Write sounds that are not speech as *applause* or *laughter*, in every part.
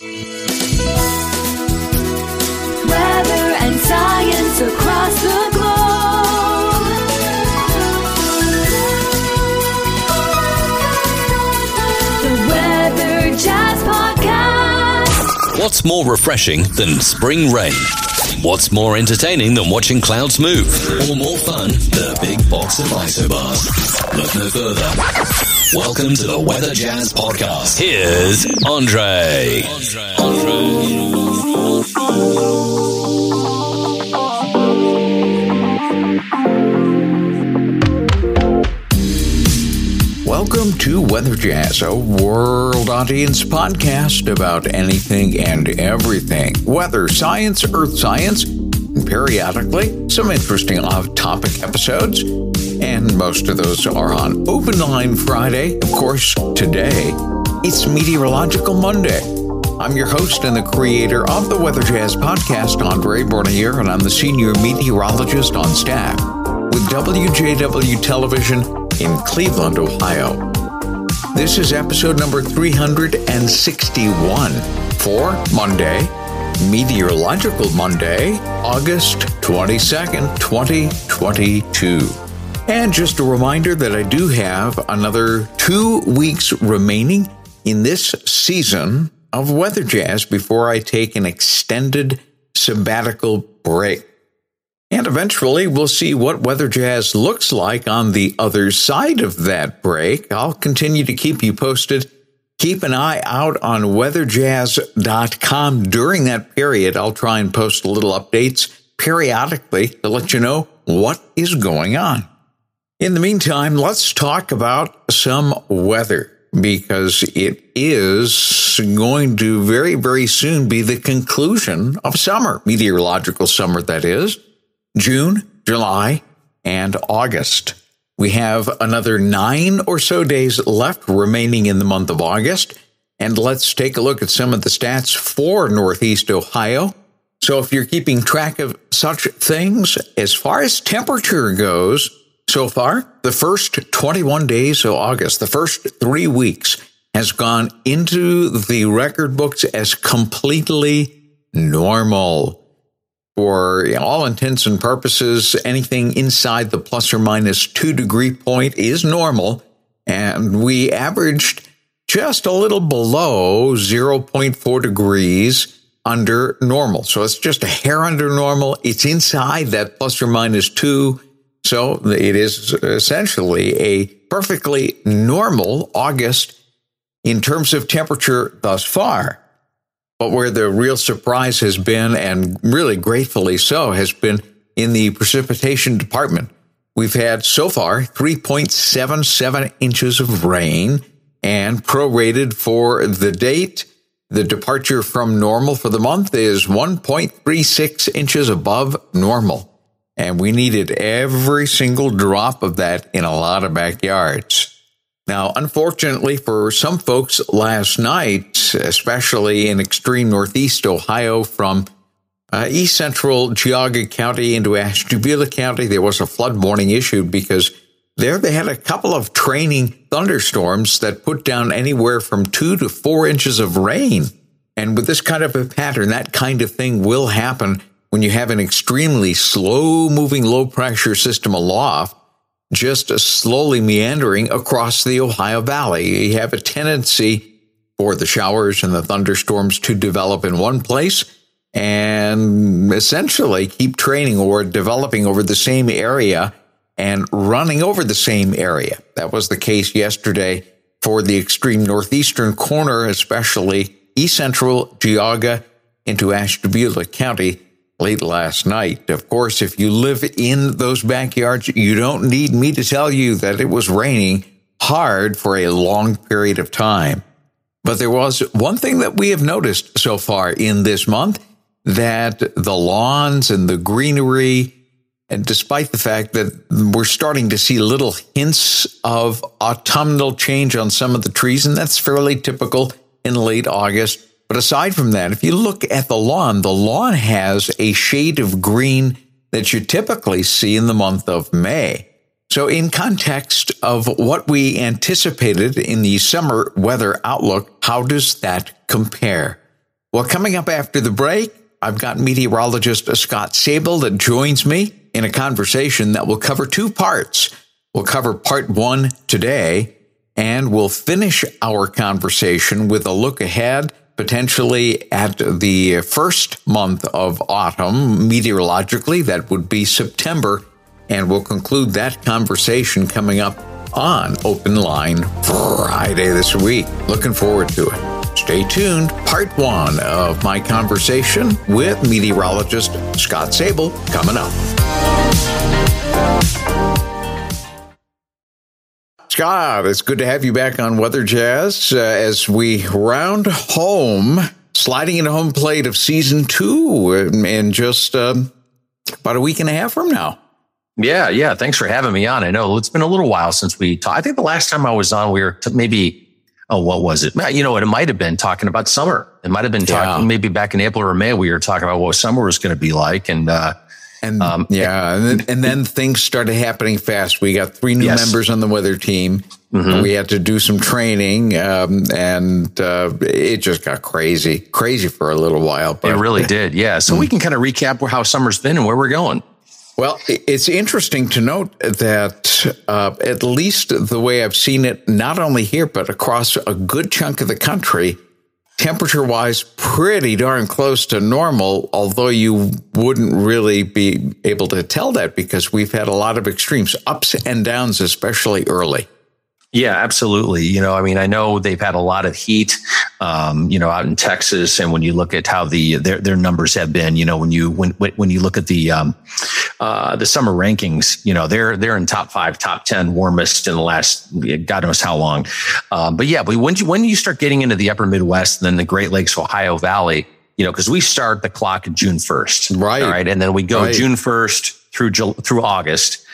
Weather and science across the globe. The Weather Jazz Podcast. What's more refreshing than spring rain? What's more entertaining than watching clouds move? Or more fun a big box of isobars? Look no further. Welcome to the Weather Jazz Podcast. Here's Andre. Welcome to Weather Jazz, a world audience podcast about anything and everything weather, science, earth science, and periodically some interesting off topic episodes. And most of those are on Open Line Friday. Of course, today it's Meteorological Monday. I'm your host and the creator of the Weather Jazz podcast, Andre Bernier, and I'm the senior meteorologist on staff with WJW Television in Cleveland, Ohio. This is episode number 361 for Monday, Meteorological Monday, August 22nd, 2022. And just a reminder that I do have another two weeks remaining in this season of Weather Jazz before I take an extended sabbatical break. And eventually we'll see what Weather Jazz looks like on the other side of that break. I'll continue to keep you posted. Keep an eye out on weatherjazz.com during that period. I'll try and post little updates periodically to let you know what is going on. In the meantime, let's talk about some weather because it is going to very, very soon be the conclusion of summer, meteorological summer, that is. June, July, and August. We have another nine or so days left remaining in the month of August. And let's take a look at some of the stats for Northeast Ohio. So if you're keeping track of such things, as far as temperature goes, so far, the first 21 days of August, the first three weeks, has gone into the record books as completely normal for all intents and purposes, anything inside the plus or minus two degree point is normal. And we averaged just a little below 0.4 degrees under normal. So it's just a hair under normal. It's inside that plus or minus two. So it is uh, essentially a perfectly normal August in terms of temperature thus far. But where the real surprise has been, and really gratefully so, has been in the precipitation department. We've had so far 3.77 inches of rain and prorated for the date. The departure from normal for the month is 1.36 inches above normal. And we needed every single drop of that in a lot of backyards. Now, unfortunately for some folks last night, especially in extreme northeast Ohio from uh, east central Geauga County into Ashtabula County, there was a flood warning issued because there they had a couple of training thunderstorms that put down anywhere from two to four inches of rain. And with this kind of a pattern, that kind of thing will happen when you have an extremely slow moving low pressure system aloft just slowly meandering across the Ohio Valley. You have a tendency for the showers and the thunderstorms to develop in one place and essentially keep training or developing over the same area and running over the same area. That was the case yesterday for the extreme northeastern corner, especially east central Geauga into Ashtabula County late last night. Of course, if you live in those backyards, you don't need me to tell you that it was raining hard for a long period of time. But there was one thing that we have noticed so far in this month that the lawns and the greenery, and despite the fact that we're starting to see little hints of autumnal change on some of the trees, and that's fairly typical in late August, but aside from that, if you look at the lawn, the lawn has a shade of green that you typically see in the month of May. So, in context of what we anticipated in the summer weather outlook, how does that compare? Well, coming up after the break, I've got meteorologist Scott Sabol that joins me in a conversation that will cover two parts. We'll cover part one today, and we'll finish our conversation with a look ahead potentially at the first month of autumn meteorologically. That would be September. And we'll conclude that conversation coming up on Open Line Friday this week. Looking forward to it. Stay tuned. Part one of my conversation with meteorologist Scott Sabol coming up. Scott, it's good to have you back on Weather Jazz uh, as we round home, sliding into home plate of season two in just um, about a week and a half from now. Yeah, yeah. Thanks for having me on. I know it's been a little while since we talked. I think the last time I was on, we were maybe, oh, what was it? You know, it might have been talking about summer. It might have been talking, yeah. maybe back in April or May, we were talking about what summer was going to be like. And, uh, and um, yeah, and then, and then, things started happening fast. We got three new yes. members on the weather team. Mm-hmm. We had to do some training, um, and uh, it just got crazy, crazy for a little while. But, it really did, yeah. So we can kind of recap how summer's been and where we're going. Well, it's interesting to note that, uh, at least the way I've seen it, not only here, but across a good chunk of the country, temperature wise, pretty darn close to normal, although you wouldn't really be able to tell that because we've had a lot of extremes, ups and downs, especially early. Yeah, absolutely. You know, I mean, I know they've had a lot of heat, um, you know, out in Texas, and when you look at how the their their numbers have been, you know, when you when when you look at the um, uh, the summer rankings, you know, they're they're in top five, top ten warmest in the last God knows how long. Um, but yeah, but when you when you start getting into the upper Midwest and then the Great Lakes, Ohio Valley, you know, because we start the clock June first, right? All right, and then we go right. June first through through August.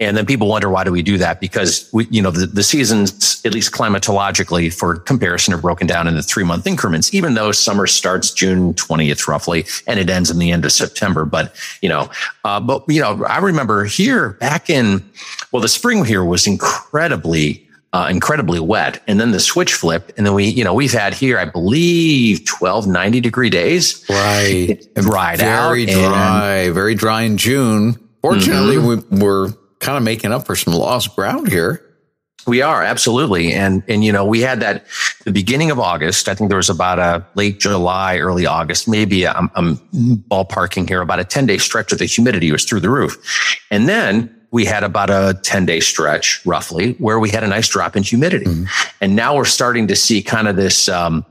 And then people wonder why do we do that? Because we, you know, the, the seasons, at least climatologically, for comparison, are broken down into three month increments. Even though summer starts June twentieth roughly, and it ends in the end of September. But you know, uh, but you know, I remember here back in well, the spring here was incredibly uh, incredibly wet. And then the switch flipped. And then we, you know, we've had here, I believe, 12, 90 degree days. Right. Dried very out. dry, and, very dry in June. Fortunately, mm-hmm. we, we're kind of making up for some lost ground here. We are absolutely, and and you know we had that the beginning of August. I think there was about a late July, early August, maybe I'm, I'm ballparking here about a ten day stretch of the humidity was through the roof, and then we had about a 10 day stretch roughly where we had a nice drop in humidity. Mm-hmm. And now we're starting to see kind of this, um,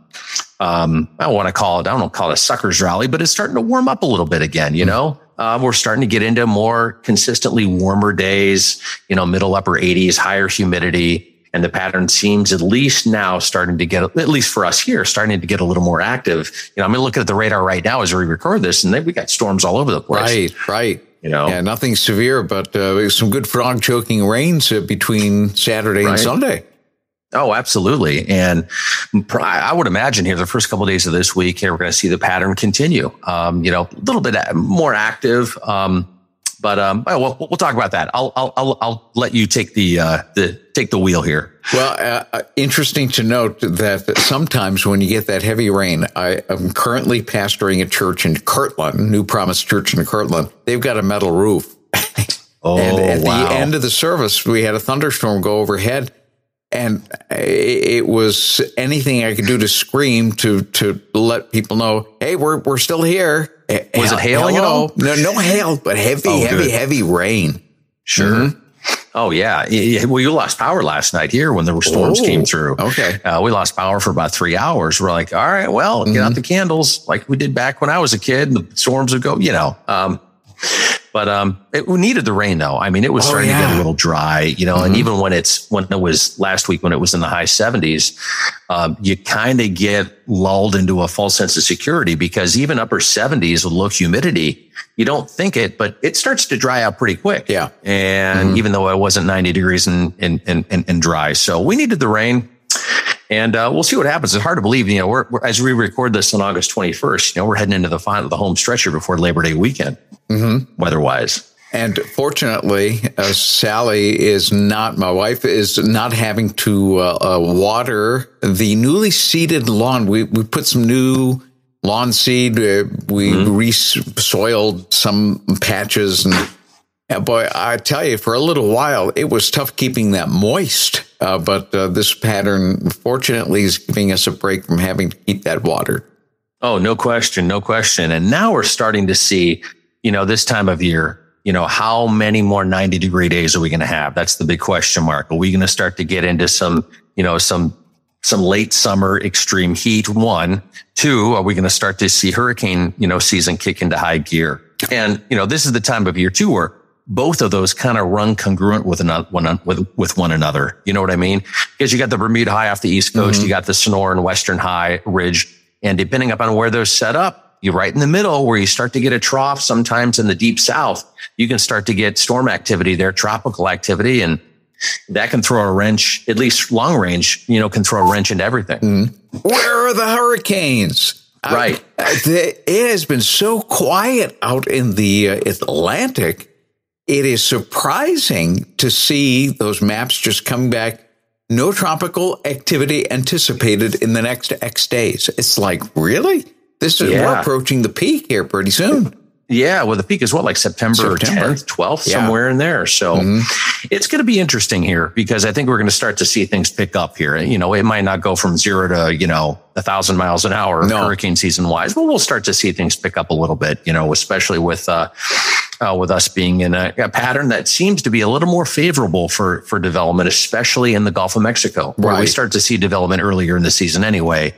um, I don't want to call it, I don't call it a sucker's rally, but it's starting to warm up a little bit again, you mm-hmm. know? Uh, we're starting to get into more consistently warmer days, you know, middle upper 80s, higher humidity. And the pattern seems at least now starting to get, at least for us here, starting to get a little more active. You know, I'm looking at the radar right now as we record this, and we got storms all over the place. Right, right. You know, yeah, nothing severe, but uh, some good frog choking rains uh, between Saturday right. and Sunday. Oh, absolutely. And I would imagine here the first couple of days of this week, here we're going to see the pattern continue. Um, you know, a little bit more active. Um, but um, well, we'll talk about that. I'll I'll I'll, I'll let you take the uh, the take the wheel here. Well, uh, uh, interesting to note that sometimes when you get that heavy rain, I am currently pastoring a church in Kirtland, New Promise Church in Kirtland. They've got a metal roof. Oh, *laughs* and at wow. the end of the service, we had a thunderstorm go overhead, and it was anything I could do to scream to to let people know, hey, we're we're still here. Was it hailing Hello. at all? No, no hail, but heavy, oh, heavy, good. heavy rain. Sure. Mm-hmm. Oh yeah. Well, you lost power last night here when the storms oh, came through. Okay. Uh, we lost power for about three hours. We're like, all right, well, mm-hmm. get out mm-hmm. the candles like we did back when I was a kid. And the storms would go, you know. Um, but um, it needed the rain though. I mean, it was oh, starting yeah. to get a little dry, you know. Mm-hmm. And even when it's when it was last week when it was in the high seventies, um, you kind of get lulled into a false sense of security because even upper seventies with low humidity, you don't think it, but it starts to dry out pretty quick. Yeah. And mm-hmm. even though it wasn't ninety degrees and and, and and dry, so we needed the rain and uh, we'll see what happens. It's hard to believe, you know, we're, we're, as we record this on August 21st, you know, we're heading into the final, the home stretcher before Labor Day weekend, mm-hmm. weather wise. And fortunately, uh, Sally is not, my wife is not having to uh, uh, water the newly seeded lawn. We, we put some new lawn seed. Uh, we mm-hmm. re-soiled some patches and and boy, I tell you, for a little while, it was tough keeping that moist. Uh, but uh, this pattern, fortunately, is giving us a break from having to keep that water. Oh, no question, no question. And now we're starting to see, you know, this time of year, you know, how many more 90 degree days are we going to have? That's the big question mark. Are we going to start to get into some, you know, some, some late summer extreme heat? One, two, are we going to start to see hurricane, you know, season kick into high gear? And, you know, this is the time of year too where both of those kind of run congruent with another one with, with one another. You know what I mean? Because you got the Bermuda High off the East Coast, mm-hmm. you got the Sonoran Western High Ridge, and depending upon where they're set up, you're right in the middle where you start to get a trough. Sometimes in the deep south, you can start to get storm activity there, tropical activity, and that can throw a wrench, at least long range, you know, can throw a wrench into everything. Mm-hmm. Where are the hurricanes? Right. it has been so quiet out in the uh, Atlantic it is surprising to see those maps just coming back. No tropical activity anticipated in the next X days. It's like, really? This is, yeah. we're approaching the peak here pretty soon. Yeah, well, the peak is what, like September, September. 10th, 12th, yeah. somewhere in there. So mm-hmm. it's going to be interesting here because I think we're going to start to see things pick up here. You know, it might not go from zero to, you know, a thousand miles an hour no. hurricane season wise, but we'll start to see things pick up a little bit, you know, especially with, uh, uh, with us being in a, a, pattern that seems to be a little more favorable for for development, especially in the Gulf of Mexico, where right. we start to see development earlier in the season anyway.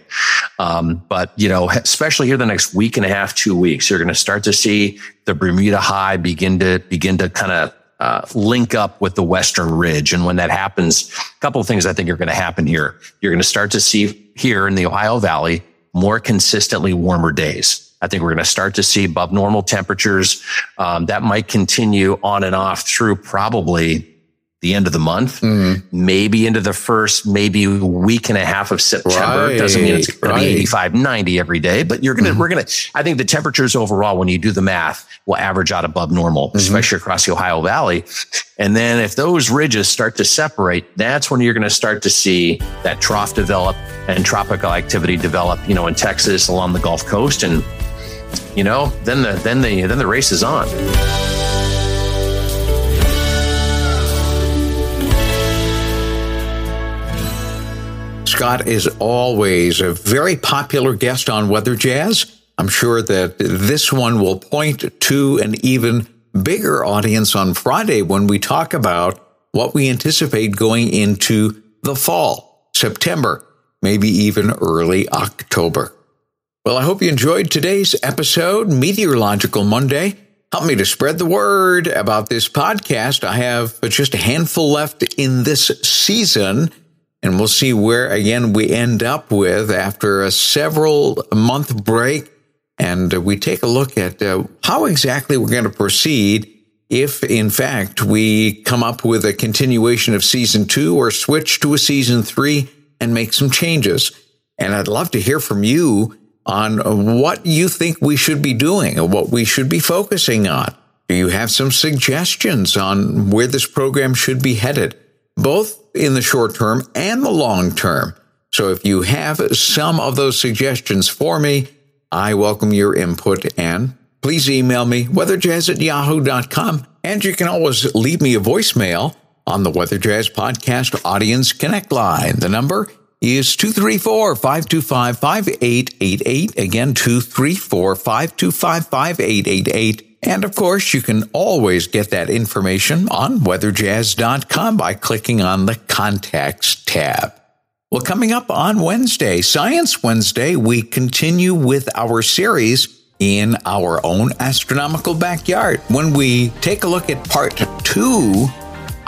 Um, but you know, especially here the next week and a half, two weeks, you're going to start to see the Bermuda High begin to begin to kind of uh, link up with the Western Ridge. And when that happens, a couple of things I think are going to happen here. You're going to start to see here in the Ohio Valley more consistently warmer days. I think we're going to start to see above normal temperatures. Um, that might continue on and off through probably the end of the month, mm-hmm. maybe into the first, maybe week and a half of September. Right, Doesn't mean it's going right. to be 85, 90 every day, but you're going to, mm-hmm. we're going to, I think the temperatures overall, when you do the math, will average out above normal, mm-hmm. especially across the Ohio Valley. And then if those ridges start to separate, that's when you're going to start to see that trough develop and tropical activity develop, you know, in Texas along the Gulf Coast. And, you know, then the, then the, then the race is on. Scott is always a very popular guest on Weather Jazz. I'm sure that this one will point to an even bigger audience on Friday when we talk about what we anticipate going into the fall, September, maybe even early October. Well, I hope you enjoyed today's episode, Meteorological Monday. Help me to spread the word about this podcast. I have just a handful left in this season. And we'll see where again we end up with after a several month break. And we take a look at uh, how exactly we're going to proceed if, in fact, we come up with a continuation of season two or switch to a season three and make some changes. And I'd love to hear from you on what you think we should be doing or what we should be focusing on. Do you have some suggestions on where this program should be headed? Both in the short term and the long term. So if you have some of those suggestions for me, I welcome your input and please email me weatherjazz at yahoo.com. And you can always leave me a voicemail on the Weather Jazz Podcast Audience Connect line. The number is 234 525 5888. Again, 234 525 5888. And of course, you can always get that information on weatherjazz.com by clicking on the contacts tab. Well, coming up on Wednesday, Science Wednesday, we continue with our series in our own astronomical backyard when we take a look at part two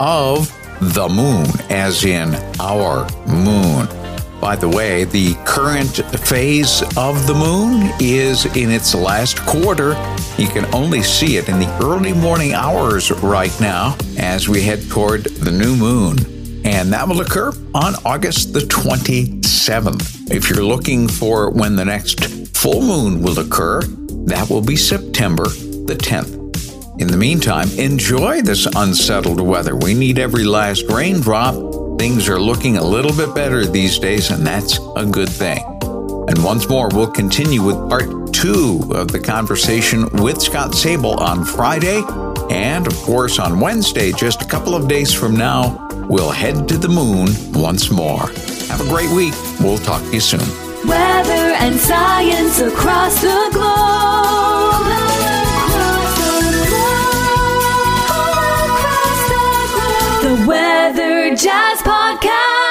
of the moon, as in our moon. By the way, the current phase of the moon is in its last quarter. You can only see it in the early morning hours right now as we head toward the new moon. And that will occur on August the 27th. If you're looking for when the next full moon will occur, that will be September the 10th. In the meantime, enjoy this unsettled weather. We need every last raindrop Things are looking a little bit better these days, and that's a good thing. And once more, we'll continue with part two of the conversation with Scott Sabol on Friday. And of course, on Wednesday, just a couple of days from now, we'll head to the moon once more. Have a great week. We'll talk to you soon. Weather and science across the globe. Jazz Podcast.